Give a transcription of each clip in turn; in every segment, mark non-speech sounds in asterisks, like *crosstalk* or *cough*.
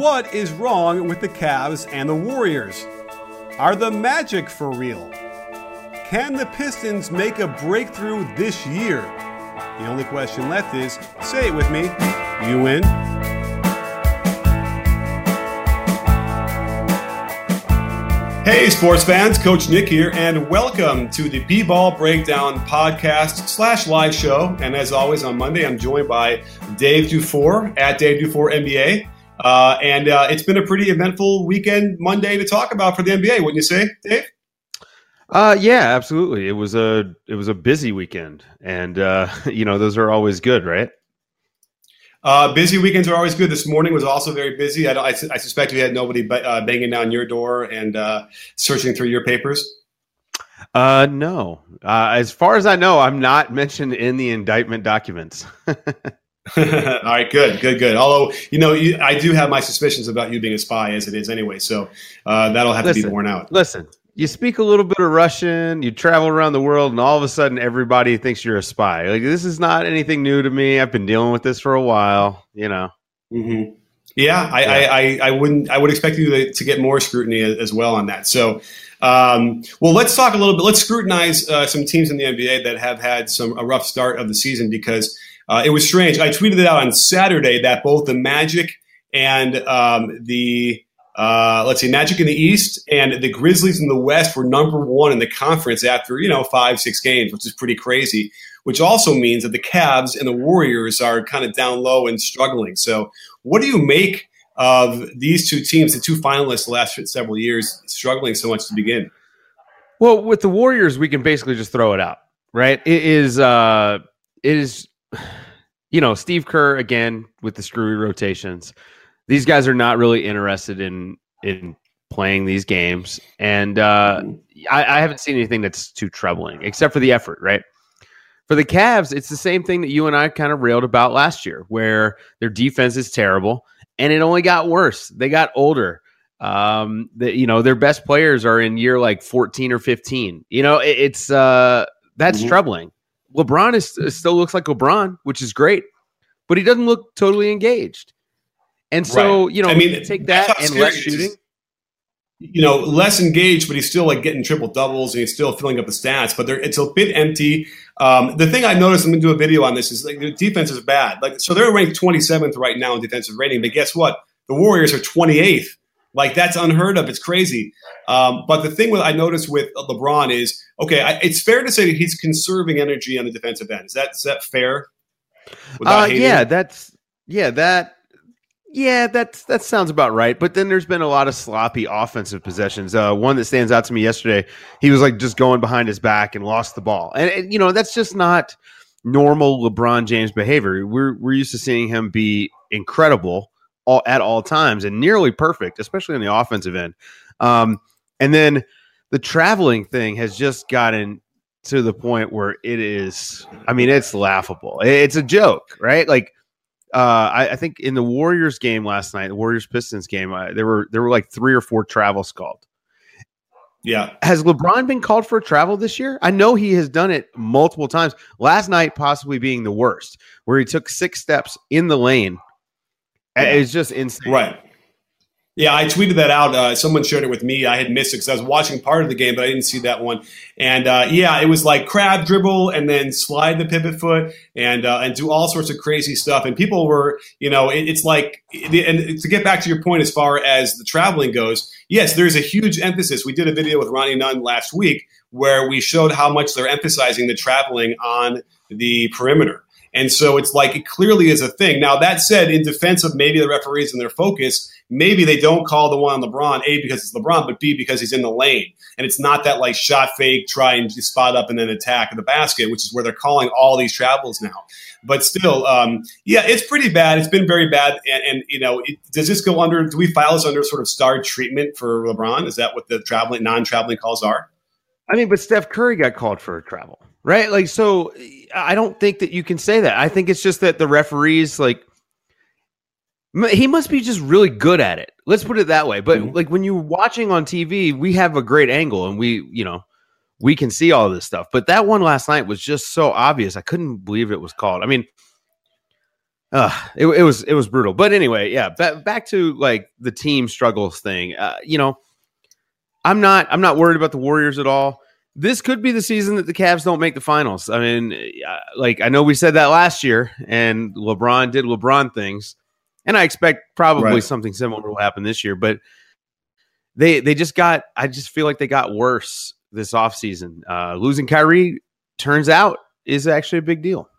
What is wrong with the Cavs and the Warriors? Are the Magic for real? Can the Pistons make a breakthrough this year? The only question left is say it with me. You win. Hey, sports fans, Coach Nick here, and welcome to the B Ball Breakdown podcast slash live show. And as always, on Monday, I'm joined by Dave DuFour at Dave DuFour NBA. Uh, and uh, it's been a pretty eventful weekend Monday to talk about for the NBA, wouldn't you say, Dave? Uh, yeah, absolutely. It was a it was a busy weekend, and uh, *laughs* you know those are always good, right? Uh, busy weekends are always good. This morning was also very busy. I, I, I suspect you had nobody uh, banging down your door and uh, searching through your papers. Uh, no. Uh, as far as I know, I'm not mentioned in the indictment documents. *laughs* *laughs* All right, good, good, good. Although you know, you, I do have my suspicions about you being a spy, as it is anyway. So uh, that'll have listen, to be borne out. Listen, you speak a little bit of Russian, you travel around the world, and all of a sudden everybody thinks you're a spy. Like this is not anything new to me. I've been dealing with this for a while. You know. Mm-hmm. Yeah, I, yeah. I, I, I, wouldn't. I would expect you to, to get more scrutiny as well on that. So, um, well, let's talk a little bit. Let's scrutinize uh, some teams in the NBA that have had some a rough start of the season because uh, it was strange. I tweeted it out on Saturday that both the Magic and um, the uh, let's see, Magic in the East and the Grizzlies in the West were number one in the conference after, you know, five, six games, which is pretty crazy, which also means that the Cavs and the Warriors are kind of down low and struggling. So, what do you make of these two teams, the two finalists the last several years, struggling so much to begin? Well, with the Warriors, we can basically just throw it out, right? It is, uh, it is, *sighs* you know, Steve Kerr again with the screwy rotations these guys are not really interested in in playing these games, and uh, I, I haven't seen anything that's too troubling, except for the effort. Right for the Cavs, it's the same thing that you and I kind of railed about last year, where their defense is terrible, and it only got worse. They got older. Um, the, you know, their best players are in year like 14 or 15. You know, it, it's uh, that's mm-hmm. troubling. LeBron is still looks like LeBron, which is great, but he doesn't look totally engaged. And so, right. you know, I mean, take that and less shooting. You know, less engaged, but he's still like getting triple doubles and he's still filling up the stats. But it's a bit empty. Um, the thing I noticed, I'm going to do a video on this, is like the defense is bad. Like, so they're ranked 27th right now in defensive rating. But guess what? The Warriors are 28th. Like that's unheard of. It's crazy. Um, but the thing with I noticed with LeBron is okay. I, it's fair to say that he's conserving energy on the defensive end. Is that is that fair? Uh, yeah, that's yeah that yeah, that's that sounds about right. But then there's been a lot of sloppy offensive possessions. Uh, one that stands out to me yesterday, he was like just going behind his back and lost the ball, and, and you know that's just not normal LeBron James behavior. We're we're used to seeing him be incredible all, at all times and nearly perfect, especially on the offensive end. Um, and then the traveling thing has just gotten to the point where it is. I mean, it's laughable. It's a joke, right? Like uh, I, I, think in the Warriors game last night, the Warriors Pistons game, uh, there were there were like three or four travels called. Yeah, has LeBron been called for a travel this year? I know he has done it multiple times. Last night, possibly being the worst, where he took six steps in the lane. Yeah. It's just insane. Right. Yeah, I tweeted that out. Uh, someone shared it with me. I had missed it because I was watching part of the game, but I didn't see that one. And uh, yeah, it was like crab dribble and then slide the pivot foot and uh, and do all sorts of crazy stuff. And people were, you know, it, it's like, and to get back to your point as far as the traveling goes, yes, there's a huge emphasis. We did a video with Ronnie Nunn last week where we showed how much they're emphasizing the traveling on the perimeter. And so it's like it clearly is a thing. Now, that said, in defense of maybe the referees and their focus, maybe they don't call the one on LeBron, A, because it's LeBron, but B, because he's in the lane. And it's not that like shot fake, try and spot up and then attack the basket, which is where they're calling all these travels now. But still, um, yeah, it's pretty bad. It's been very bad. And, and you know, it, does this go under, do we file this under sort of star treatment for LeBron? Is that what the traveling, non traveling calls are? I mean, but Steph Curry got called for a travel, right? Like, so I don't think that you can say that. I think it's just that the referees, like, he must be just really good at it. Let's put it that way. But mm-hmm. like when you're watching on TV, we have a great angle and we, you know, we can see all this stuff. But that one last night was just so obvious. I couldn't believe it was called. I mean, uh, it, it was it was brutal. But anyway, yeah. Back back to like the team struggles thing. Uh, you know, I'm not I'm not worried about the Warriors at all. This could be the season that the Cavs don't make the finals. I mean, like I know we said that last year, and LeBron did LeBron things, and I expect probably right. something similar will happen this year. But they they just got I just feel like they got worse this offseason. Uh, losing Kyrie turns out is actually a big deal.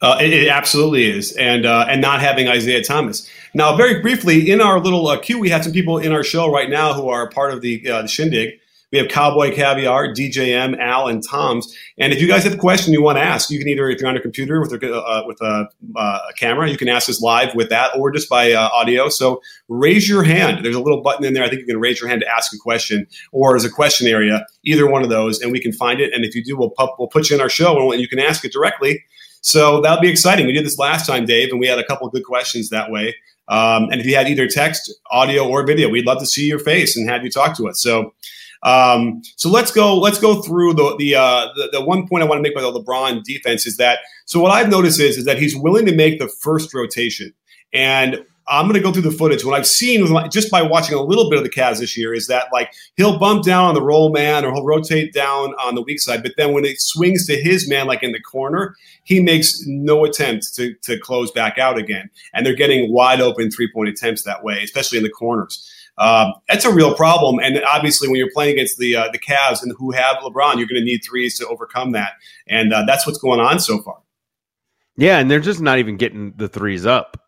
Uh, it, it, absolutely is, and uh, and not having Isaiah Thomas. Now, very briefly, in our little uh, queue, we have some people in our show right now who are part of the, uh, the shindig. We have Cowboy Caviar, DJM, Al, and Tom's. And if you guys have a question you want to ask, you can either, if you're on a computer with a, uh, with a, uh, a, camera, you can ask us live with that, or just by uh, audio. So raise your hand. There's a little button in there. I think you can raise your hand to ask a question, or as a question area, either one of those, and we can find it. And if you do, we'll, pu- we'll put you in our show, and you can ask it directly. So that'll be exciting. We did this last time, Dave, and we had a couple of good questions that way. Um, and if you had either text, audio, or video, we'd love to see your face and have you talk to us. So, um, so let's go. Let's go through the the, uh, the, the one point I want to make about the LeBron defense is that. So what I've noticed is is that he's willing to make the first rotation, and I'm going to go through the footage. What I've seen just by watching a little bit of the Cavs this year is that like he'll bump down on the roll man or he'll rotate down on the weak side, but then when it swings to his man, like in the corner, he makes no attempt to to close back out again, and they're getting wide open three point attempts that way, especially in the corners. Um, that's a real problem, and obviously when you're playing against the uh, the Cavs and who have LeBron, you're going to need threes to overcome that, and uh, that's what's going on so far. Yeah, and they're just not even getting the threes up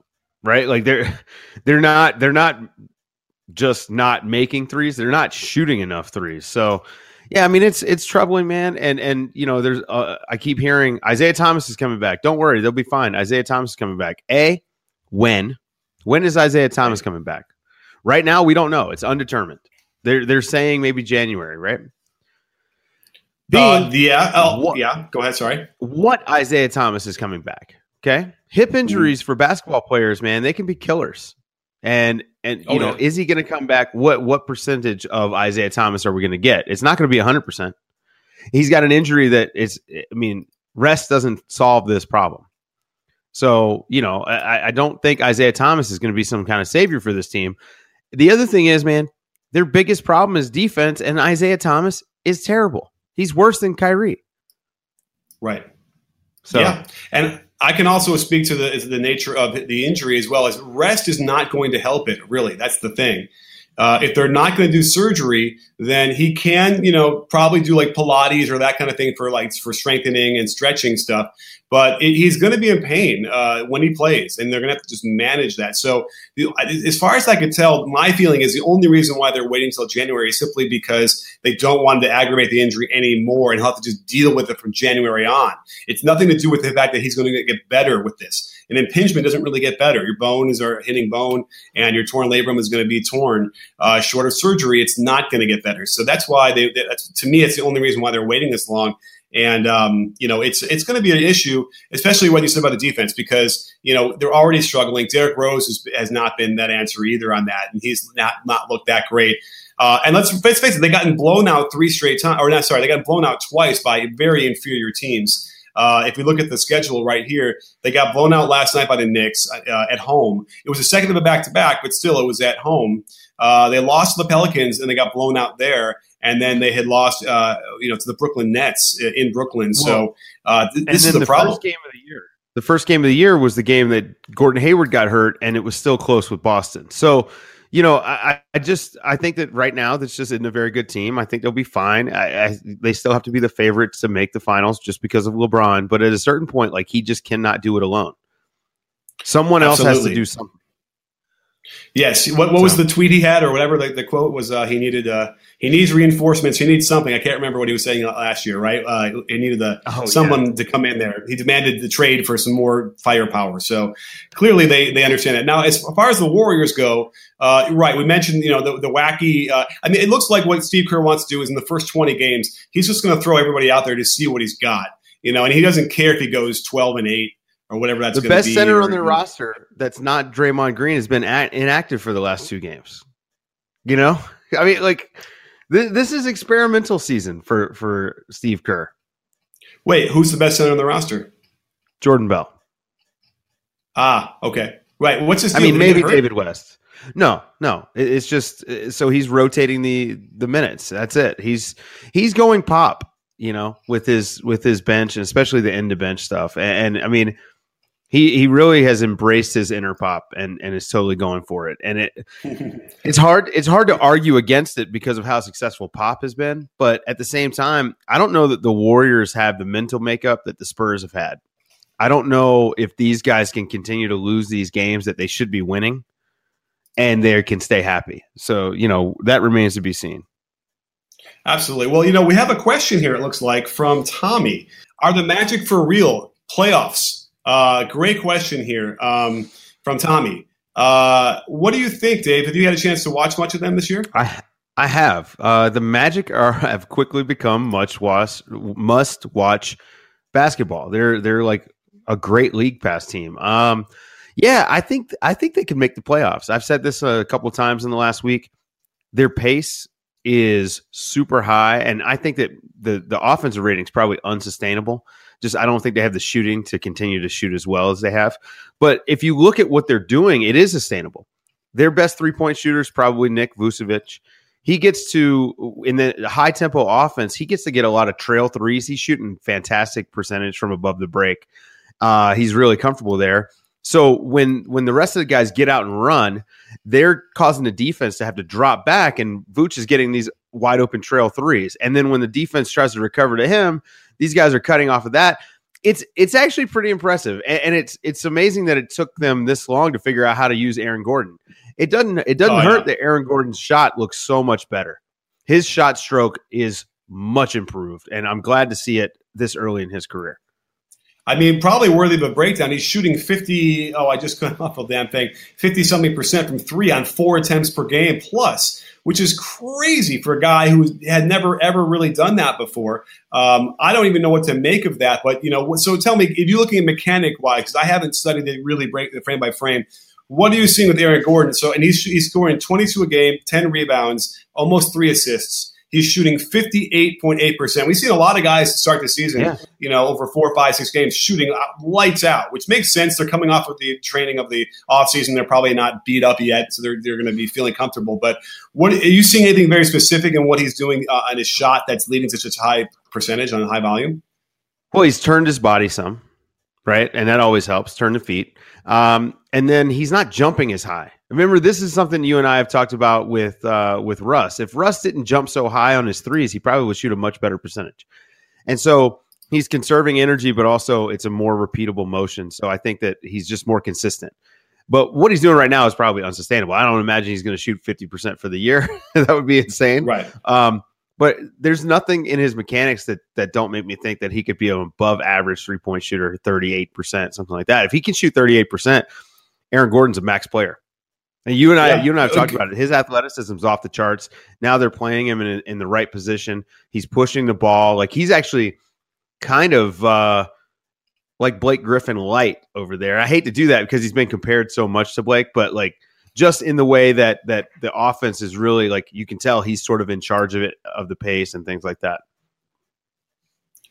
right? Like they're *laughs* they're not they're not just not making threes. They're not shooting enough threes. So yeah, I mean it's it's troubling, man. And and you know there's uh, I keep hearing Isaiah Thomas is coming back. Don't worry, they'll be fine. Isaiah Thomas is coming back. A when when is Isaiah Thomas coming back? Right now we don't know. It's undetermined. They're they're saying maybe January, right? B, uh, yeah, oh, what, yeah. Go ahead. Sorry. What Isaiah Thomas is coming back? Okay. Hip mm-hmm. injuries for basketball players, man, they can be killers. And and you oh, know, yeah. is he going to come back? What what percentage of Isaiah Thomas are we going to get? It's not going to be 100%. He's got an injury that is I mean, rest doesn't solve this problem. So, you know, I, I don't think Isaiah Thomas is going to be some kind of savior for this team. The other thing is, man, their biggest problem is defense, and Isaiah Thomas is terrible. He's worse than Kyrie. Right. So, yeah. And I can also speak to the, the nature of the injury as well as rest is not going to help it, really. That's the thing. Uh, if they're not going to do surgery, then he can, you know, probably do like Pilates or that kind of thing for like for strengthening and stretching stuff. But it, he's going to be in pain uh, when he plays, and they're going to have to just manage that. So, as far as I could tell, my feeling is the only reason why they're waiting until January is simply because they don't want to aggravate the injury anymore and have to just deal with it from January on. It's nothing to do with the fact that he's going to get better with this. An impingement doesn't really get better. Your bone is a hitting bone, and your torn labrum is going to be torn. Uh, short of surgery, it's not going to get better. So that's why they. That's, to me, it's the only reason why they're waiting this long. And um, you know, it's it's going to be an issue, especially what you said about the defense, because you know they're already struggling. Derrick Rose has, has not been that answer either on that, and he's not not looked that great. Uh, and let's, let's face it, they've gotten blown out three straight times, or not sorry, they got blown out twice by very inferior teams. Uh, if we look at the schedule right here, they got blown out last night by the Knicks uh, at home. It was a second of a back to back, but still, it was at home. Uh, they lost to the Pelicans and they got blown out there, and then they had lost, uh, you know, to the Brooklyn Nets in Brooklyn. So uh, th- this is the, the problem. game of the year. The first game of the year was the game that Gordon Hayward got hurt, and it was still close with Boston. So you know, I, I just I think that right now this just isn't a very good team. I think they'll be fine. I, I, they still have to be the favorites to make the finals just because of LeBron. But at a certain point, like he just cannot do it alone. Someone Absolutely. else has to do something. Yes. What, what so. was the tweet he had or whatever? The, the quote was uh, he needed uh, he needs reinforcements. He needs something. I can't remember what he was saying last year. Right? Uh, he needed the oh, someone yeah. to come in there. He demanded the trade for some more firepower. So clearly they they understand that. Now, as far as the Warriors go, uh, right? We mentioned you know the, the wacky. Uh, I mean, it looks like what Steve Kerr wants to do is in the first twenty games, he's just going to throw everybody out there to see what he's got. You know, and he doesn't care if he goes twelve and eight or whatever that's the best center on their roster that's not Draymond Green has been at, inactive for the last two games. You know, *laughs* I mean, like th- this is experimental season for for Steve Kerr. Wait, who's the best center on the roster? Jordan Bell. Ah, okay, right. What's his? I mean, maybe David West. No, no. It's just so he's rotating the the minutes. That's it. He's he's going pop. You know, with his with his bench and especially the end to bench stuff. And, and I mean, he he really has embraced his inner pop and and is totally going for it. And it *laughs* it's hard it's hard to argue against it because of how successful pop has been. But at the same time, I don't know that the Warriors have the mental makeup that the Spurs have had. I don't know if these guys can continue to lose these games that they should be winning and they can stay happy. So, you know, that remains to be seen. Absolutely. Well, you know, we have a question here, it looks like, from Tommy. Are the Magic for real? Playoffs uh, great question here um, from Tommy. Uh, what do you think, Dave? Have you had a chance to watch much of them this year? I I have. Uh, the Magic are *laughs* have quickly become much must watch basketball. They're they're like a great league pass team. Um, yeah, I think I think they can make the playoffs. I've said this a couple times in the last week. Their pace is super high, and I think that the the offensive rating is probably unsustainable. Just I don't think they have the shooting to continue to shoot as well as they have. But if you look at what they're doing, it is sustainable. Their best three point shooters probably Nick Vucevic. He gets to in the high tempo offense. He gets to get a lot of trail threes. He's shooting fantastic percentage from above the break. Uh, he's really comfortable there. So when when the rest of the guys get out and run, they're causing the defense to have to drop back, and Vooch is getting these wide open trail threes. And then when the defense tries to recover to him, these guys are cutting off of that. It's it's actually pretty impressive, and, and it's it's amazing that it took them this long to figure out how to use Aaron Gordon. It doesn't it doesn't oh, hurt yeah. that Aaron Gordon's shot looks so much better. His shot stroke is much improved, and I'm glad to see it this early in his career. I mean, probably worthy of a breakdown. He's shooting 50, oh, I just cut *laughs* off a damn thing, 50 something percent from three on four attempts per game plus which is crazy for a guy who had never ever really done that before. Um, I don't even know what to make of that. But you know, so tell me if you're looking at mechanic wise, because I haven't studied it really break the frame by frame. What are you seeing with Aaron Gordon? So, and he's he's scoring 22 a game, 10 rebounds, almost three assists. He's shooting 58.8%. We've seen a lot of guys start the season, yeah. you know, over four, five, six games shooting lights out, which makes sense. They're coming off of the training of the offseason. They're probably not beat up yet, so they're, they're going to be feeling comfortable. But what are you seeing anything very specific in what he's doing uh, on his shot that's leading to such a high percentage on a high volume? Well, he's turned his body some, right? And that always helps, turn the feet. Um, and then he's not jumping as high. Remember, this is something you and I have talked about with uh, with Russ. If Russ didn't jump so high on his threes, he probably would shoot a much better percentage. And so he's conserving energy, but also it's a more repeatable motion. So I think that he's just more consistent. But what he's doing right now is probably unsustainable. I don't imagine he's going to shoot 50% for the year. *laughs* that would be insane. Right. Um, but there's nothing in his mechanics that that don't make me think that he could be an above average three point shooter, 38%, something like that. If he can shoot 38%, Aaron Gordon's a max player. And you and I, yeah. you and I have talked about it. His athleticism's off the charts. Now they're playing him in, in the right position. He's pushing the ball. Like he's actually kind of uh, like Blake Griffin light over there. I hate to do that because he's been compared so much to Blake, but like just in the way that that the offense is really like you can tell he's sort of in charge of it of the pace and things like that.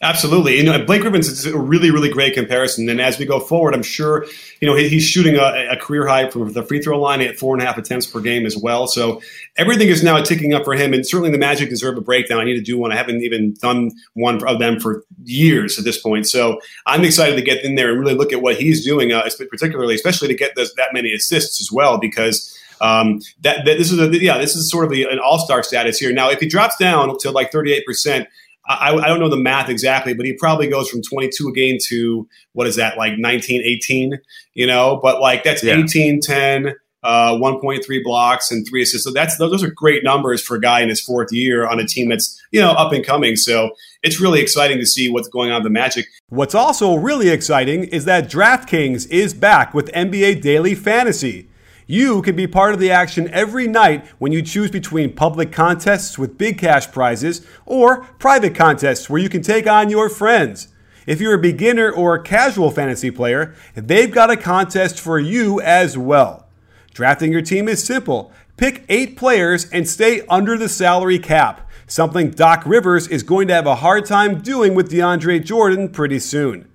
Absolutely. You know, Blake Griffin's is a really, really great comparison. And as we go forward, I'm sure, you know, he's shooting a, a, career high from the free throw line at four and a half attempts per game as well. So everything is now ticking up for him. And certainly the Magic deserve a breakdown. I need to do one. I haven't even done one of them for years at this point. So I'm excited to get in there and really look at what he's doing, uh, particularly, especially to get this, that many assists as well, because um, that, that, this is a yeah this is sort of an all star status here. Now, if he drops down to like 38 percent, I, I, don't know the math exactly, but he probably goes from 22 a game to what is that like 19, 18, you know, but like that's yeah. 18, 10, uh, 1.3 blocks and three assists. So that's those are great numbers for a guy in his fourth year on a team that's you know up and coming. So it's really exciting to see what's going on with the Magic. What's also really exciting is that DraftKings is back with NBA Daily Fantasy. You can be part of the action every night when you choose between public contests with big cash prizes or private contests where you can take on your friends. If you're a beginner or a casual fantasy player, they've got a contest for you as well. Drafting your team is simple. Pick eight players and stay under the salary cap, something Doc Rivers is going to have a hard time doing with DeAndre Jordan pretty soon.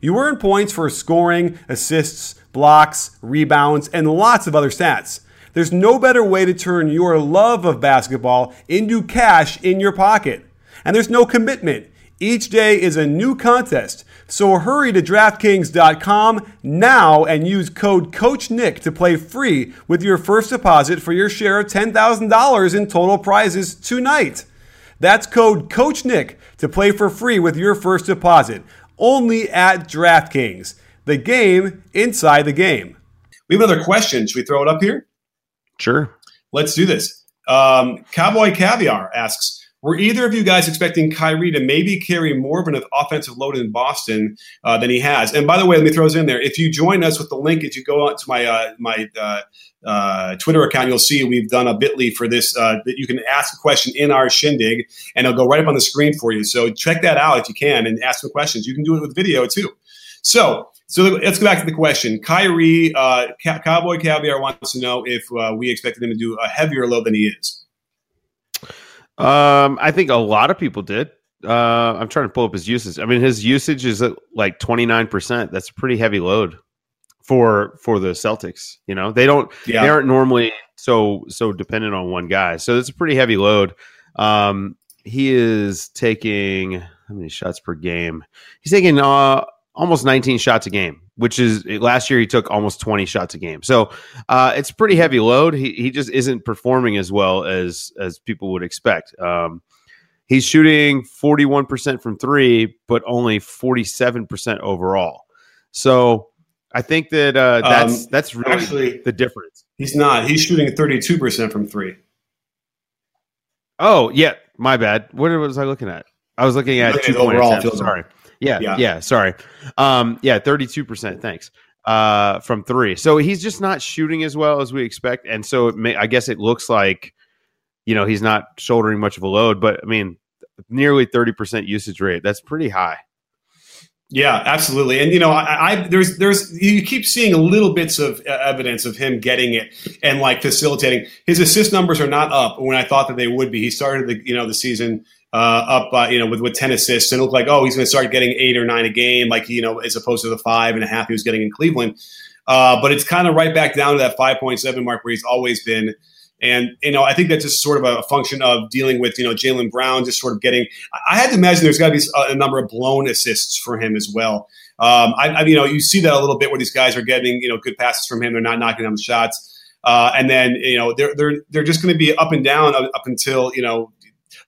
You earn points for scoring, assists, blocks, rebounds, and lots of other stats. There's no better way to turn your love of basketball into cash in your pocket. And there's no commitment. Each day is a new contest. So hurry to DraftKings.com now and use code CoachNick to play free with your first deposit for your share of $10,000 in total prizes tonight. That's code CoachNick to play for free with your first deposit only at DraftKings the game inside the game. We have another question. Should we throw it up here? Sure. Let's do this. Um, Cowboy Caviar asks, were either of you guys expecting Kyrie to maybe carry more of an offensive load in Boston uh, than he has? And by the way, let me throw this in there. If you join us with the link, if you go on to my uh, my uh, uh Twitter account, you'll see we've done a Bitly for this uh, that you can ask a question in our shindig, and it'll go right up on the screen for you. So check that out if you can and ask some questions. You can do it with video too. So so let's go back to the question. Kyrie, uh, Cowboy Caviar wants to know if uh, we expected him to do a heavier load than he is. Um, I think a lot of people did. Uh, I'm trying to pull up his usage. I mean, his usage is at like 29. percent That's a pretty heavy load for for the Celtics. You know, they don't yeah. they aren't normally so so dependent on one guy. So it's a pretty heavy load. Um, he is taking how many shots per game? He's taking uh almost 19 shots a game, which is last year he took almost 20 shots a game. So uh, it's pretty heavy load. He, he just isn't performing as well as as people would expect. Um, he's shooting 41% from three, but only 47% overall. So I think that uh, that's um, that's really actually the difference. He's not. He's shooting 32% from three. Oh yeah, my bad. What was I looking at? I was looking at two overall. Sorry. Yeah, yeah, yeah. Sorry. Um, yeah, thirty-two percent. Thanks. Uh, from three. So he's just not shooting as well as we expect, and so it may, I guess it looks like, you know, he's not shouldering much of a load. But I mean, nearly thirty percent usage rate. That's pretty high. Yeah, absolutely. And you know, I, I, there's there's you keep seeing little bits of uh, evidence of him getting it and like facilitating. His assist numbers are not up when I thought that they would be. He started the you know the season uh, up, uh, you know, with, with 10 assists and looked like, oh, he's going to start getting eight or nine a game, like, you know, as opposed to the five and a half he was getting in Cleveland. Uh, but it's kind of right back down to that 5.7 mark where he's always been. And, you know, I think that's just sort of a function of dealing with, you know, Jaylen Brown just sort of getting. I had to imagine there's got to be a number of blown assists for him as well. Um, I, I, you know, you see that a little bit where these guys are getting, you know, good passes from him. They're not knocking down the shots. Uh, and then, you know, they're, they're, they're just going to be up and down up until, you know,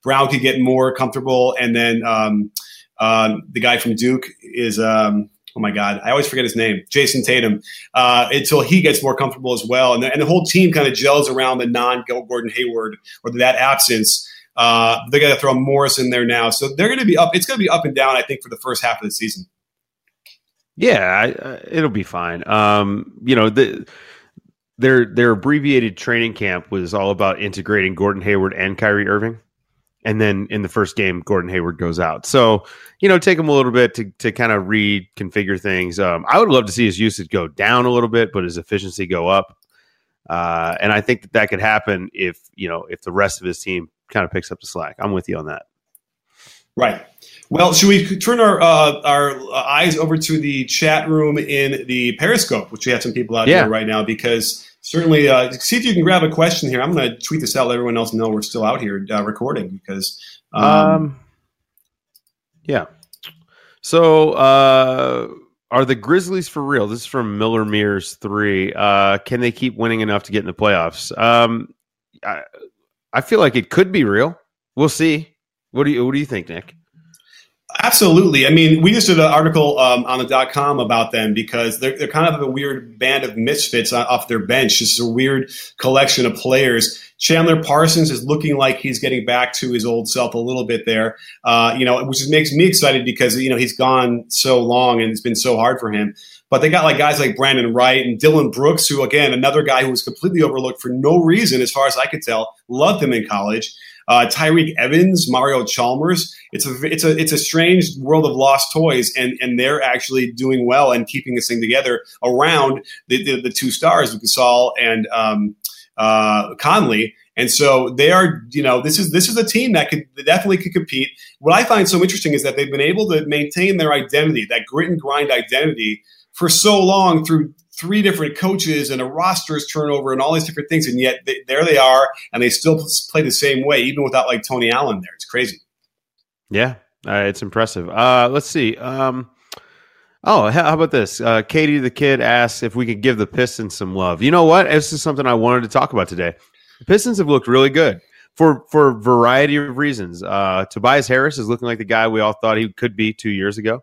Brown could get more comfortable, and then um, um, the guy from Duke is. Um, oh my God, I always forget his name, Jayson Tatum, uh, until he gets more comfortable as well. And the, and the whole team kind of gels around the non Gordon Hayward or that absence. Uh, they're going to throw Morris in there now. So they're going to be up. It's going to be up and down, I think, for the first half of the season. Yeah, I, uh, it'll be fine. Um, you know, the, their their abbreviated training camp was all about integrating Gordon Hayward and Kyrie Irving and then in the first game, Gordon Hayward goes out. So, you know, take him a little bit to, to kind of reconfigure things. Um, I would love to see his usage go down a little bit, but his efficiency go up. Uh, and I think that that could happen if, you know, if the rest of his team kind of picks up the slack. I'm with you on that. Right. Well, should we turn our uh, our eyes over to the chat room in the Periscope, which we have some people out Yeah. here right now? Because certainly, uh, see if you can grab a question here. I'm going to tweet this out, let everyone else know we're still out here uh, recording. Because um, Um, yeah. So, uh, are the Grizzlies for real? This is from Miller Mears three. Uh, can they keep winning enough to get in the playoffs? Um, I, I feel like it could be real. We'll see. What do you What do you think, Nick? Absolutely. I mean, we just did an article um, on the dot com about them because they're, they're kind of a weird band of misfits off their bench. This is a weird collection of players. Chandler Parsons is looking like he's getting back to his old self a little bit there, uh, you know, which makes me excited because, you know, he's gone so long and it's been so hard for him. But they got like guys like Brandan Wright and Dillon Brooks, who, again, another guy who was completely overlooked for no reason, as far as I could tell. Loved him in college. Uh, Tyreke Evans, Mario Chalmers. It's a it's a it's a strange world of lost toys, and and they're actually doing well and keeping this thing together around the the, the two stars, Gasol and um, uh, Conley. And so they are, you know, this is this is a team that could that definitely could compete. What I find so interesting is that they've been able to maintain their identity, that grit and grind identity, for so long through three different coaches and a roster's turnover and all these different things, and yet they, there they are, and they still play the same way, even without like Tony Allen there. It's crazy. Yeah, uh, it's impressive. Uh, let's see. Um, oh, how about this? Uh, Katie the kid asks if we could give the Pistons some love. You know what? This is something I wanted to talk about today. The Pistons have looked really good for for a variety of reasons. Uh, Tobias Harris is looking like the guy we all thought he could be two years ago.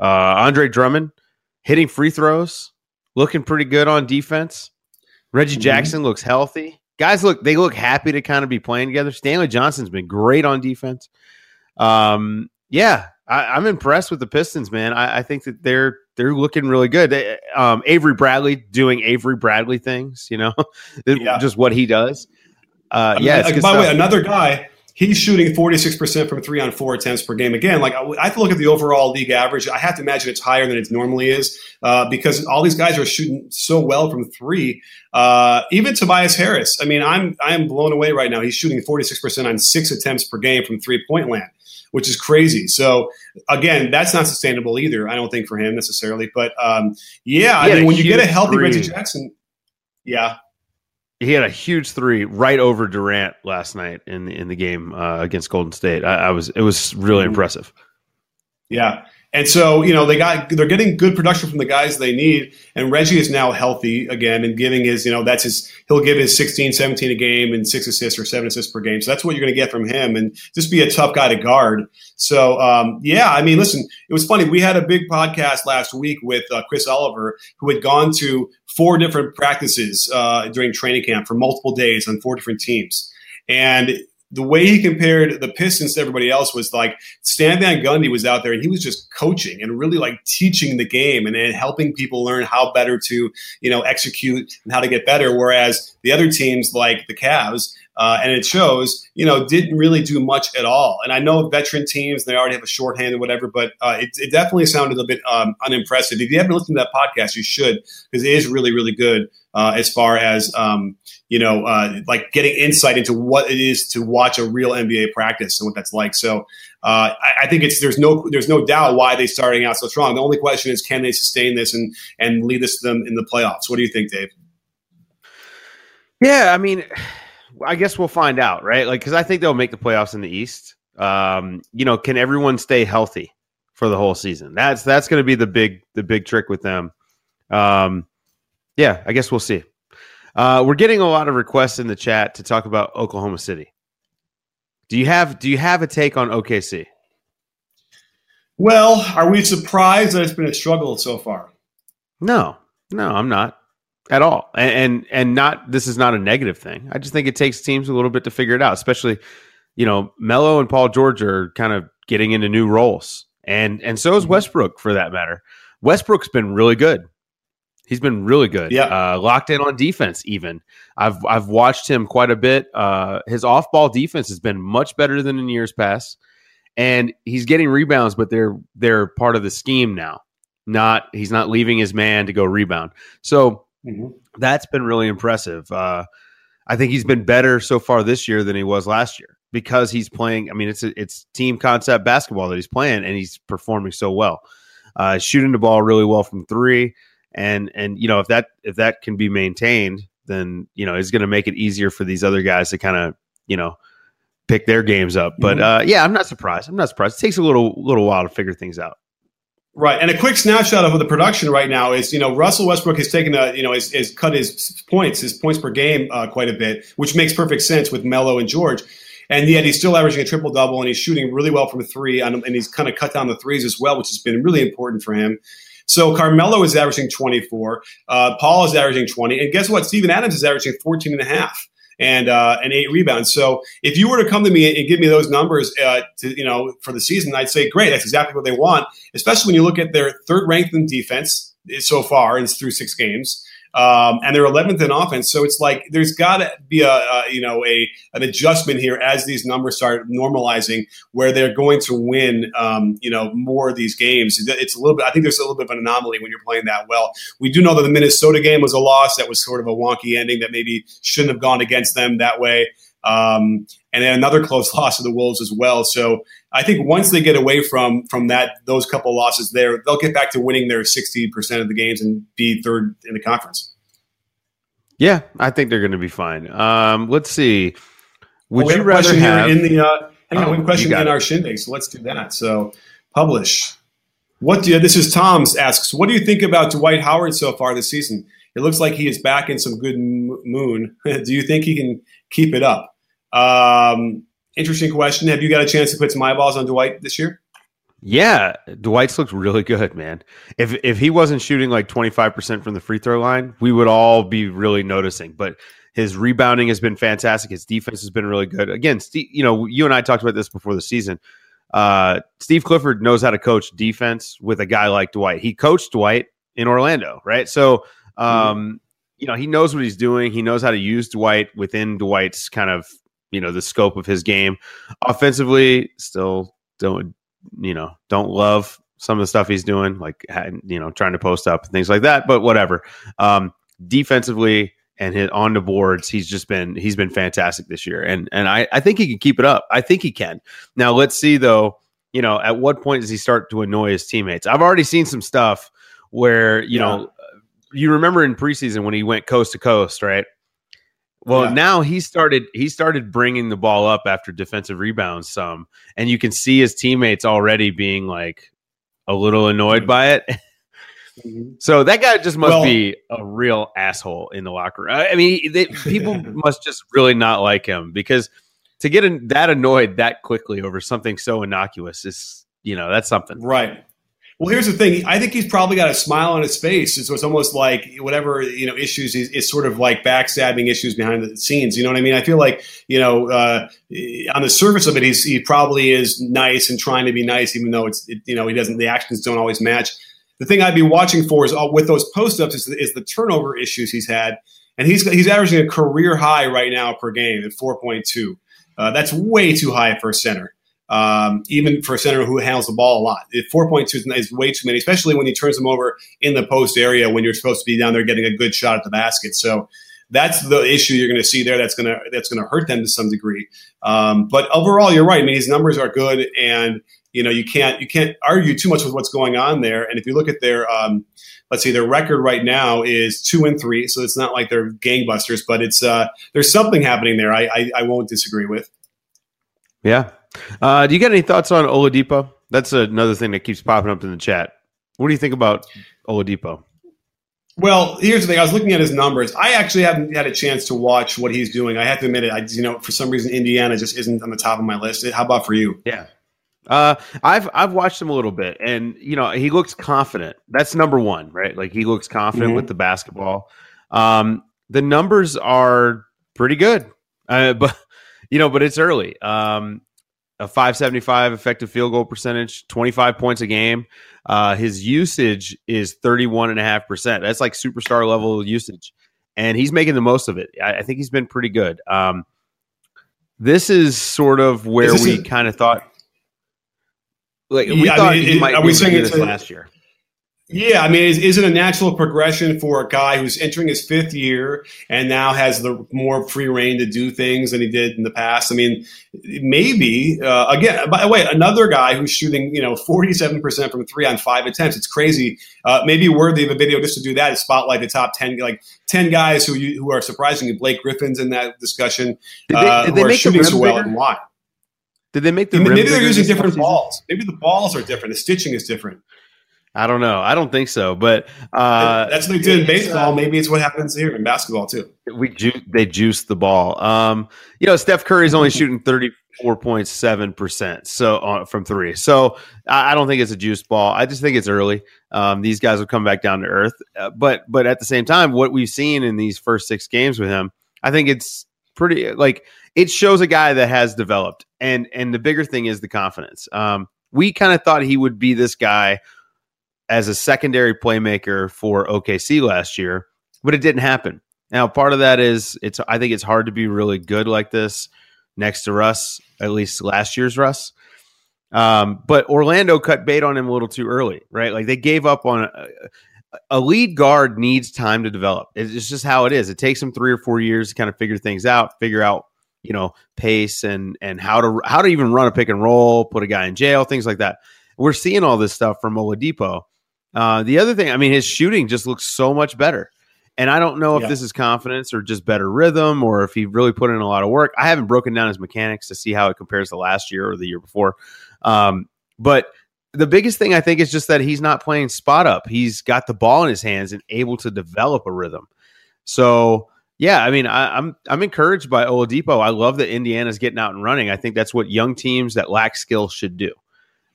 Uh, Andre Drummond hitting free throws, looking pretty good on defense. Reggie Mhm. Jackson looks healthy. Guys look they look happy to kind of be playing together. Stanley Johnson's been great on defense. Um, yeah, I, I'm impressed with the Pistons, man. I, I think that they're they're looking really good. They- Um, Avery Bradley doing Avery Bradley things, you know, *laughs* Yeah. just what he does. Uh, I mean, yeah, like, by the way, another guy, he's shooting 46% from three on four attempts per game. Again, like I, I have to look at the overall league average. I have to imagine it's higher than it normally is uh, because all these guys are shooting so well from three. Uh, even Tobias Harris, I mean, I'm I'm blown away right now. He's shooting 46% on six attempts per game from three point land, which is crazy. So again, that's not sustainable either. I don't think for him necessarily. But um, yeah, I mean, when you get a healthy three. Reggie Jackson, yeah. He had a huge three right over Durant last night in the in the game uh, against Golden State. I, I was it was really Mhm. impressive. Yeah. And so, you know, they got they're getting good production from the guys they need. And Reggie is now healthy again and giving his, you know, that's his he'll give his 16, 17 a game and six assists or seven assists per game. So that's what you're gonna get from him and just be a tough guy to guard. So um, yeah, I mean, listen, it was funny. We had a big podcast last week with uh, Chris Oliver, who had gone to four different practices uh, during training camp for multiple days on four different teams. And the way he compared the Pistons to everybody else was like Stan Van Gundy was out there and he was just coaching and really like teaching the game and, and helping people learn how better to you know execute and how to get better. Whereas the other teams like the Cavs uh, and it shows you know didn't really do much at all. And I know veteran teams they already have a shorthand or whatever, but uh, it, it definitely sounded a bit um, unimpressive. If you haven't listened to that podcast, you should because it is really really good uh, as far as um, you know, uh, like getting insight into what it is to watch a real NBA practice and what that's like. So uh, I, I think it's there's no there's no doubt why they're starting out so strong. The only question is can they sustain this and and lead this to them in the playoffs? What do you think, Dave? Yeah, I mean, I guess we'll find out, right? Like, because I think they'll make the playoffs in the East. Um, you know, can everyone stay healthy for the whole season? That's that's going to be the big the big trick with them. Um, yeah, I guess we'll see. Uh, we're getting a lot of requests in the chat to talk about Oklahoma City. Do you have Do you have a take on OKC? Well, are we surprised that it's been a struggle so far? No, no, I'm not at all. And, and and not this is not a negative thing. I just think it takes teams a little bit to figure it out, especially you know Melo and Paul George are kind of getting into new roles, and and so is Westbrook for that matter. Westbrook's been really good. He's been really good. Yeah. uh, locked in on defense. Even I've I've watched him quite a bit. Uh, his off ball defense has been much better than in years past, and he's getting rebounds, but they're they're part of the scheme now. Not he's not leaving his man to go rebound. So that's been really impressive. Uh, I think he's been better so far this year than he was last year. because he's playing. I mean, it's a, it's team concept basketball that he's playing, and he's performing so well, uh, shooting the ball really well from three, and and you know if that if that can be maintained, then you know it's going to make it easier for these other guys to kind of you know pick their games up. But Mm-hmm. uh, yeah, I'm not surprised. I'm not surprised. It takes a little little while to figure things out. Right, and a quick snapshot of the production right now is you know Russell Westbrook has taken a you know has, has cut his points his points per game uh, quite a bit, which makes perfect sense with Melo and George, and yet he's still averaging a triple double and he's shooting really well from three, and, and he's kind of cut down the threes as well, which has been really important for him. So Carmelo is averaging 24, uh, Paul is averaging 20, and guess what? Steven Adams is averaging 14 and a half and uh, and eight rebounds. So if you were to come to me and give me those numbers, uh, to, you know, for the season, I'd say great. That's exactly what they want. Especially when you look at their third ranked in defense so far, and through six games. Um, and they're 11th in offense, so it's like there's got to be a, a you know a an adjustment here as these numbers start normalizing, where they're going to win um, you know more of these games. It's a little bit. I think there's a little bit of an anomaly when you're playing that well. We do know that the Minnesota game was a loss. That was sort of a wonky ending that maybe shouldn't have gone against them that way. Um, and then another close *laughs* loss to the Wolves as well. So I think once they get away from from that those couple losses there, they'll get back to winning their sixty percent of the games and be third in the conference. Yeah, I think they're going to be fine. Um, let's see. Would Well, we you rather have? in the uh, hang on, Oh, we have a question in it. our shindig, so let's do that. So publish. What do you, this is Tom's asks, what do you think about Dwight Howard so far this season? It looks like he is back in some good moon. *laughs* do you think he can keep it up? Um, interesting question. Have you got a chance to put some eyeballs on Dwight this year? Yeah, Dwight's looked really good, man. If if he wasn't shooting like 25% from the free throw line, we would all be really noticing. But his rebounding has been fantastic. His defense has been really good. Again, Steve, you know, you and I talked about this before the season. Uh, Steve Clifford knows how to coach defense with a guy like Dwight. He coached Dwight in Orlando, right? So, um, you know, he knows what he's doing. He knows how to use Dwight within Dwight's kind of, you know, the scope of his game. Offensively, still don't you know, don't love some of the stuff he's doing, like you know, trying to post up and things like that. But whatever. Um, defensively and hit on the boards, he's just been he's been fantastic this year, and and I I think he can keep it up. I think he can. Now let's see though. You know, at what point does he start to annoy his teammates? I've already seen some stuff where you Yeah. know, you remember in preseason when he went coast to coast, right? Well, Yeah. now he started he started bringing the ball up after defensive rebounds some, and you can see his teammates already being like a little annoyed by it. *laughs* Mm-hmm. So that guy just must Well- be a real asshole in the locker room. I I mean, they, people *laughs* must just really not like him because to get in, that annoyed that quickly over something so innocuous is, you know, that's something. Right. Well, here's the thing. I think he's probably got a smile on his face. So it's almost like whatever you know issues is, is sort of like backstabbing issues behind the scenes. You know what I mean? I feel like you know uh, on the surface of it, he's he probably is nice and trying to be nice, even though it's it, you know he doesn't. The actions don't always match. The thing I'd be watching for is uh, with those post ups is, is the turnover issues he's had, and he's he's averaging a career high right now per game at four point two. Uh, that's way too high for a center um, even for a center who handles the ball a lot. 4.2 is, is way too many, especially when he turns them over in the post area when you're supposed to be down there getting a good shot at the basket. So that's the issue you're going to see there. That's going to that's going to hurt them to some degree. Um, but overall, you're right. I mean, his numbers are good, and you know you can't you can't argue too much with what's going on there. And if you look at their um, let's see, their record right now is two and three, so it's not like they're gangbusters, but it's uh, there's something happening there. I, I I won't disagree with. Yeah. Uh, do you get any thoughts on Oladipo? That's another thing that keeps popping up in the chat. What do you think about Oladipo? Well, here's the thing. I was looking at his numbers. I actually haven't had a chance to watch what he's doing. I have to admit it. I, you know, for some reason, Indiana just isn't on the top of my list. How about for you? Yeah. Uh, I've I've watched him a little bit, and you know he looks confident. That's number one, right? Like he looks confident Mhm. with the basketball. Um, the numbers are pretty good, uh, *laughs* but you know, but it's early. Um, a 575 effective field goal percentage, 25 points a game. Uh, his usage is 31.5%. That's like superstar level usage. And he's making the most of it. I, I think he's been pretty good. Um, this is sort of where we kind of thought, like, we Yeah, I thought mean, he it- might are we saying it's this a- last year. Yeah, I mean, is, is it a natural progression for a guy who's entering his fifth year and now has the more free reign to do things than he did in the past? I mean, maybe. Uh, again, by the way, another guy who's shooting, you know, forty-seven percent from three on five attempts. It's crazy. Uh, maybe worthy of a video just to do that is spotlight the top ten, like ten guys who you, who are surprisingly Blake Griffin's in that discussion. Did they, uh, did who are make the shooting so well bigger? and why? Did they make the Maybe, they're using different offseason? balls. Maybe the balls are different. The stitching is different. I don't know. I don't think so. But uh, That's what they do in baseball. uh, Maybe it's what happens here in basketball too. we ju- they juice the ball. Um, you know, Steph Curry's only shooting thirty four point seven percent so uh, from three. So I, I don't think it's a juice ball. I just think it's early. Um, these guys will come back down to earth. Uh, but but at the same time, what we've seen in these first six games with him, I think it's pretty like it shows a guy that has developed. And and the bigger thing is the confidence. Um, we kind of thought he would be this guy as a secondary playmaker for OKC last year, but it didn't happen. Now, part of that is it's I think it's hard to be really good like this next to Russ, at least last year's Russ. Um, but Orlando cut bait on him a little too early, right? Like they gave up on a, a lead guard needs time to develop. It's just how it is. It takes him three or four years to kind of figure things out, figure out you know pace and and how to how to even run a pick and roll, put a guy in jail, things like that. We're seeing all this stuff from Oladipo. Uh, the other thing, I mean, his shooting just looks so much better. And I don't know if Yeah. this is confidence or just better rhythm or if he really put in a lot of work. I haven't broken down his mechanics to see how it compares to last year or the year before. Um, but the biggest thing I think is just that he's not playing spot up. He's got the ball in his hands and able to develop a rhythm. So yeah, I mean, I, I'm I'm encouraged by Oladipo. I love that Indiana's getting out and running. I think that's what young teams that lack skill should do.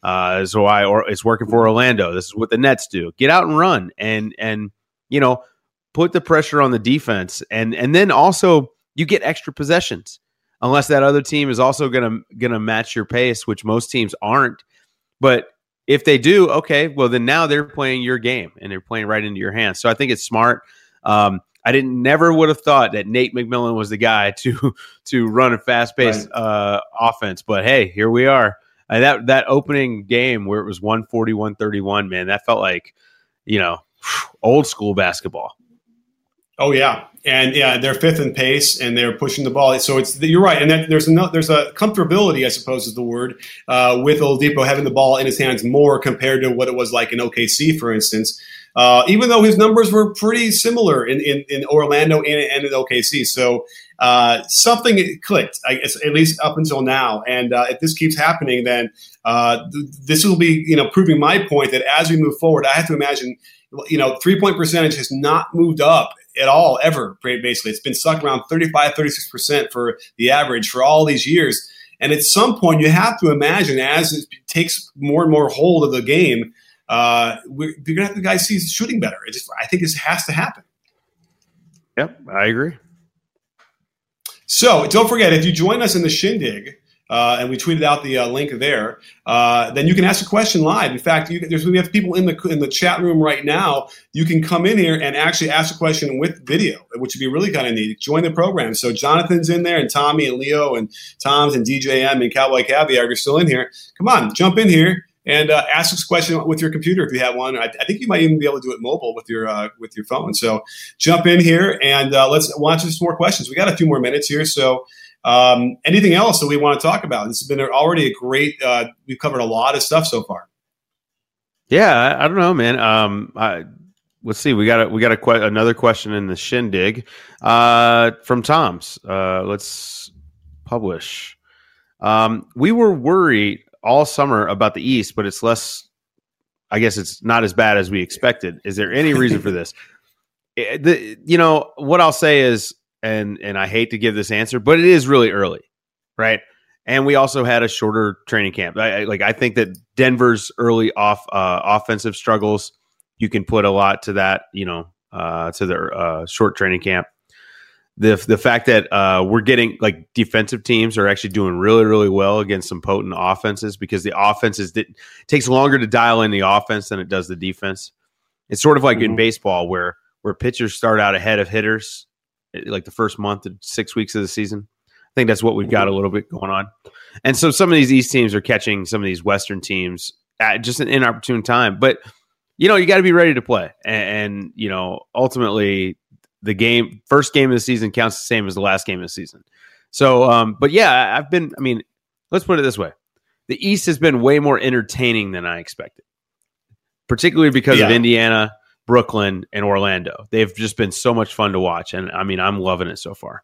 Uh, so I or it's working for Orlando. This is what the Nets do: get out and run, and and you know put the pressure on the defense, and and then also you get extra possessions. Unless that other team is also gonna gonna match your pace, which most teams aren't. But if they do, okay, well then now they're playing your game and they're playing right into your hands. So I think it's smart. Um, I didn't never would have thought that Nate McMillan was the guy *laughs* to to run a fast paced uh, offense, but hey, here we are. That that opening game where it was 140 131 man that felt like you know old school basketball Oh yeah, and yeah, they're fifth in pace, and they're pushing the ball. So it's you're right, and there's there's a comfortability, I suppose, is the word uh, with Oladipo having the ball in his hands more compared to what it was like in OKC, for instance. Uh, even though his numbers were pretty similar in, in, in Orlando and, and in OKC, so uh, something clicked, guess, at least up until now. And uh, if this keeps happening, then uh, th- this will be, you know, proving my point that as we move forward, I have to imagine, you know, three point percentage has not moved up at all ever. Basically, it's been stuck around 35, 36 percent for the average for all these years. And at some point, you have to imagine as it takes more and more hold of the game, uh, we're, you're gonna have the guys see shooting better. It just, I think this has to happen. yep i agree So don't forget, if you join us in the shindig, uh, and we tweeted out the uh, link there, uh, then you can ask a question live. In fact, you, we have people in the in the chat room right now. You can come in here and actually ask a question with video, which would be really kind of neat. Join the program. So Jonathan's in there, and Tommy and Leo and Tom's and DJM and Cowboy Caviar. You're still in here. Come on, jump in here and uh, ask a question with your computer if you have one. I, I think you might even be able to do it mobile with your uh, with your phone. So jump in here and uh, let's watch some more questions. We got a few more minutes here, so. Um, anything else that we want to talk about? This has been already a great. Uh, we've covered a lot of stuff so far. yeah i, I don't know man um I, let's see we got a we got a que- another question in the shindig uh from tom's uh let's publish um we were worried all summer about the east but it's less i guess it's not as bad as we expected is there any reason for this *laughs* Eh, the, you know what i'll say is and and i hate to give this answer but it is really early right and we also had a shorter training camp. I, I, like I think that Denver's early off uh, offensive struggles, you can put a lot to that. You know, uh, to their uh, short training camp. The the fact that uh, we're getting like defensive teams are actually doing really really well against some potent offenses because the offenses it takes longer to dial in the offense than it does the defense. It's sort of like in Mhm. baseball where where pitchers start out ahead of hitters, eh, like the first month six weeks of the season. I think that's what we've got a little bit going on. And so some of these East teams are catching some of these Western teams at just an inopportune time. But you know, you got to be ready to play. And, and, you know, ultimately, the game, first game of the season counts the same as the last game of the season. So, um, but yeah, I've been, I mean, let's put it this way the East has been way more entertaining than I expected, particularly because yeah. of Indiana, Brooklyn, and Orlando. They've just been so much fun to watch. And I mean, I'm loving it so far.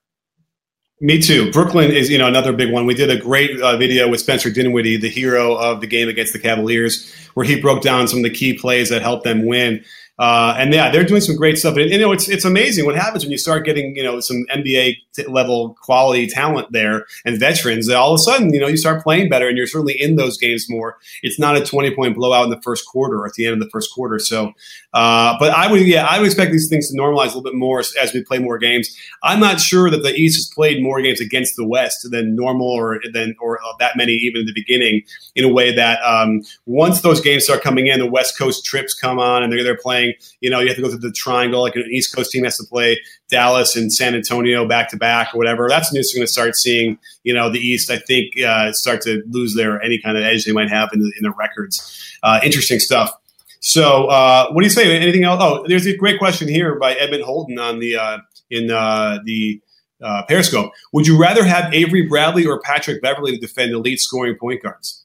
Me too. Brooklyn is, you know, another big one. We did a great uh, video with Spencer Dinwiddie, the hero of the game against the Cavaliers, where he broke down some of the key plays that helped them win. Uh, and yeah, they're doing some great stuff. And, you know, it's it's amazing what happens when you start getting you know some NBA level quality talent there and veterans. All of a sudden, you know, you start playing better, and you're certainly in those games more. It's not a 20 point blowout in the first quarter or at the end of the first quarter. So, uh, but I would yeah, I would expect these things to normalize a little bit more as, we play more games. I'm not sure that the East has played more games against the West than normal or than or that many even in the beginning. In a way that um, once those games start coming in, the West Coast trips come on, and they're they're playing You know, you have to go through the triangle. Like an East Coast team has to play Dallas and San Antonio back to back or whatever. That's when you're going to start seeing, you know, the East. I think uh, start to lose their any kind of edge they might have in the, in records. Uh, interesting stuff. So, uh, what do you say? Anything else? Oh, there's a great question here by Edmund Holden on the uh, in uh, the uh, Periscope. Would you rather have Avery Bradley or Patrick Beverley to defend elite scoring point guards?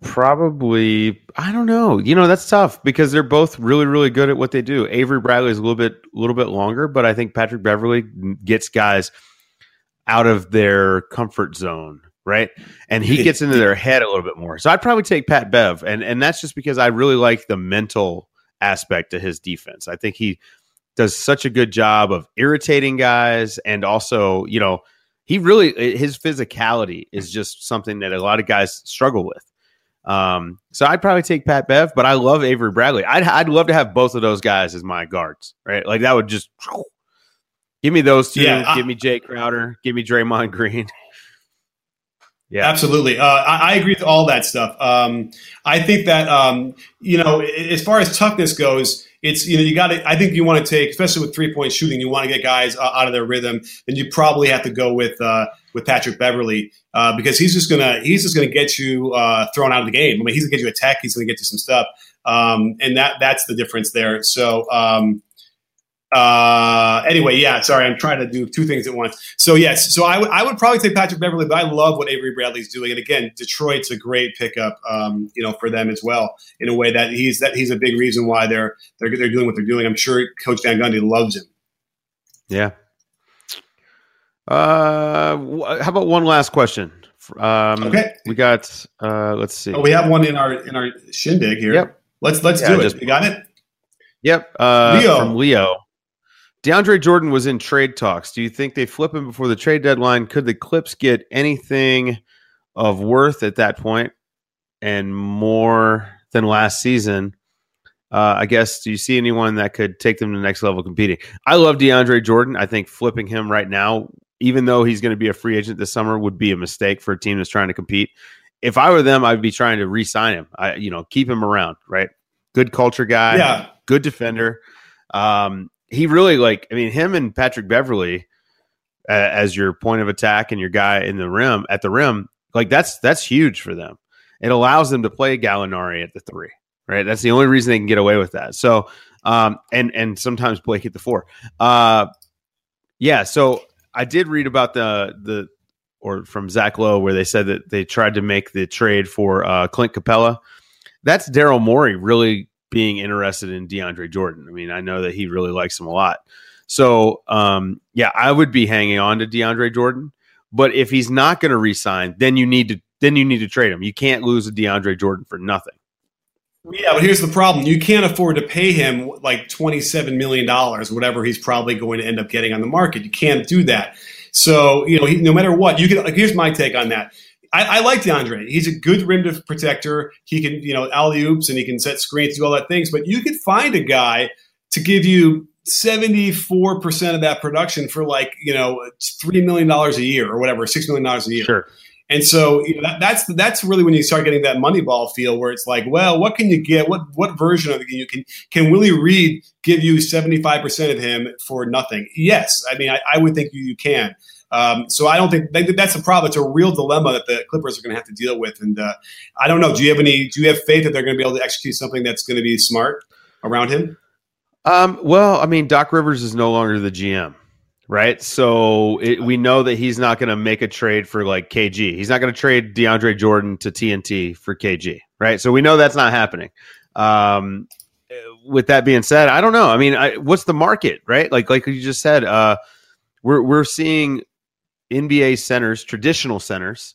Probably, I don't know. You know, that's tough because they're both really, really good at what they do. Avery Bradley is a little bit, a little bit longer, but I think Patrick Beverley gets guys out of their comfort zone, right? And he gets into their head a little bit more. So I'd probably take Pat Bev, and and that's just because I really like the mental aspect of his defense. I think he does such a good job of irritating guys, and also, you know he really his physicality is just something that a lot of guys struggle with. Um, so I'd probably take Pat Bev, but I love Avery Bradley. I'd I'd love to have both of those guys as my guards, right? Like that would just *sniffs* give me those two. Yeah, give me Jae Crowder. Give me Draymond Green. *laughs* Yeah, absolutely. Uh, I, I, agree with all that stuff. Um, I think that um, you know, as far as toughness goes, it's you know you got to. I think you want to take, especially with three point shooting, you want to get guys uh, out of their rhythm, and you probably have to go with uh, with Patrick Beverley uh, because he's just gonna he's just gonna get you uh, thrown out of the game. I mean, he's gonna get you a tech, he's gonna get you some stuff, um, and that that's the difference there. So. Um, uh, anyway, yeah, sorry, I'm trying to do two things at once. So yes, so I, w- I would probably say Patrick Beverley, but I love what Avery Bradley's doing. And again, Detroit's a great pickup, um, you know, for them as well. In a way that he's that he's a big reason why they're they're they're doing what they're doing. I'm sure Coach Van Gundy loves him. Yeah. Uh, how about one last question? Um, okay, we got. Uh, let's see. Oh, we have one in our in our shindig here. Yep. Let's let's yeah, do it. Just, you got it. Yep. Uh, Leo from Leo. DeAndre Jordan was in trade talks. Do you think they flip him before the trade deadline? Could the Clips get anything of worth at that point and more than last season? Uh, I guess, do you see anyone that could take them to the next level competing? I love DeAndre Jordan. I think flipping him right now, even though he's going to be a free agent this summer, would be a mistake for a team that's trying to compete. If I were them, I'd be trying to re-sign him. I, you know, keep him around. Right, good culture guy. Yeah, good defender. Um, he really like I mean him and Patrick Beverley uh, as your point of attack and your guy in the rim at the rim like that's that's huge for them. It allows them to play Gallinari at the three, right? That's the only reason they can get away with that. So um and and sometimes Blake at the four. Uh yeah, so I did read about the the or from Zach Lowe where they said that they tried to make the trade for uh Clint Capela. That's Daryl Morey really being interested in DeAndre Jordan. I mean, I know that he really likes him a lot. So, um, yeah, I would be hanging on to DeAndre Jordan. But if he's not going to resign, then you need to then you need to trade him. You can't lose a DeAndre Jordan for nothing. Yeah, but here's the problem: you can't afford to pay him like twenty seven million dollars, whatever he's probably going to end up getting on the market. You can't do that. So you know, he, no matter what, you can. Like, here's my take on that. I, I, like DeAndre. He's a good rim to protector. He can, you know, alley oops and he can set screens, do all that things. But you could find a guy to give you 74% of that production for like, you know, $3 million a year or whatever, $6 million a year. Sure. And so you know, that, that's that's really when you start getting that Moneyball feel, where it's like, well, what can you get? What what version of it can you can can Willie Reed give you seventy five percent of him for nothing? Yes, I mean I, I would think you, you can. Um, so I don't think that's a problem. It's a real dilemma that the Clippers are going to have to deal with. And uh, I don't know. Do you have any? Do you have faith that they're going to be able to execute something that's going to be smart around him? Um, well, I mean, Doc Rivers is no longer the GM, right? So it, we know that he's not going to make a trade for like KG. He's not going to trade DeAndre Jordan to TNT for KG, right? So we know that's not happening. Um, with that being said, I don't know. I mean, I, what's the market, right? Like, like you just said, uh, we're we're seeing NBA centers, traditional centers,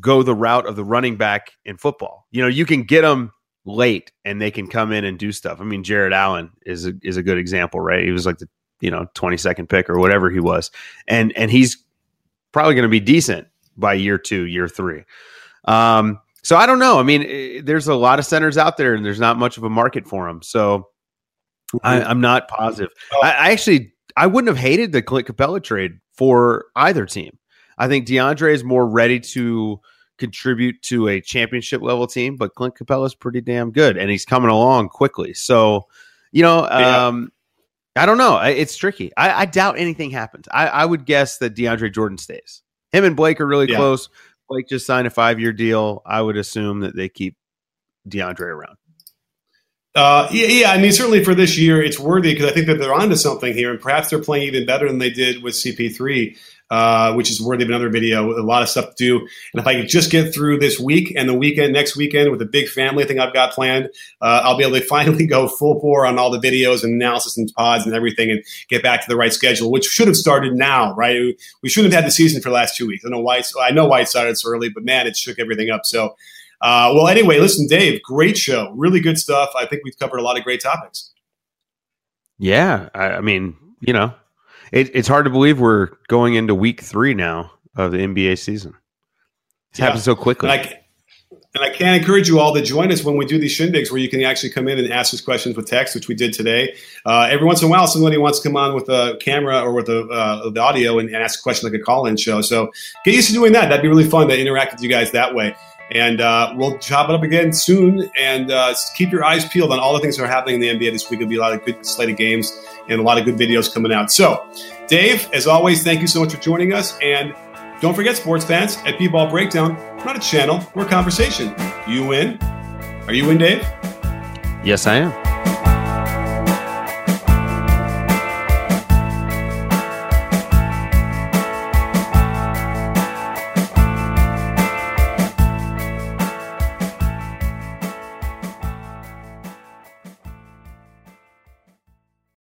go the route of the running back in football. You know, you can get them late and they can come in and do stuff. I mean, Jarrett Allen is a, is a good example, right? He was like the you know twenty second pick or whatever he was, and and he's probably going to be decent by year two, year three. Um, so I don't know. I mean, it, there's a lot of centers out there, and there's not much of a market for them. So I, am not positive. I, I, actually I wouldn't have hated the Clint Capela trade for either team. I think DeAndre is more ready to contribute to a championship level team, but Clint Capela is pretty damn good, and he's coming along quickly. So you know. Um, I don't know. It's tricky. I, I doubt anything happens. I, I, would guess that DeAndre Jordan stays. Him and Blake are really yeah. close. Blake just signed a five year deal, I would assume that they keep DeAndre around. Uh, yeah, yeah, I mean, certainly for this year, it's worthy because I think that they're onto something here, and perhaps they're playing even better than they did with CP3, uh, which is worthy of another video. A lot of stuff to do, and if I could just get through this week and the weekend next weekend with a big family thing I've got planned, uh, I'll be able to *laughs* finally go full bore on all the videos and analysis and pods and everything, and get back to the right schedule, which should have started now, right? We shouldn't have had the season for the last two weeks. I know why. I know why it started so early, but man, it shook everything up. So. Uh, well, anyway, listen, Dave, great show. Really good stuff. I think we've covered a lot of great topics. Yeah. I, I mean, you know, it, it's hard to believe we're going into week three now of the NBA season. It's yeah. happened so quickly. And I, and I can encourage you all to join us when we do these shindigs where you can actually come in and ask us questions with text, which we did today. Uh, every once in a while, somebody wants to come on with a camera or with a, uh, the audio and, and, ask a question like a call in show. So get used to doing that. That'd be really fun to interact with you guys that way. And uh, we'll chop it up again soon. And uh, keep your eyes peeled on all the things that are happening in the NBA this week. There'll be a lot of good slate of games and a lot of good videos coming out. So, Dave, as always, thank you so much for joining us. And don't forget, sports fans, at B-Ball Breakdown, we're not a channel, we're a conversation. You win. Are you in, Dave? Yes, I am.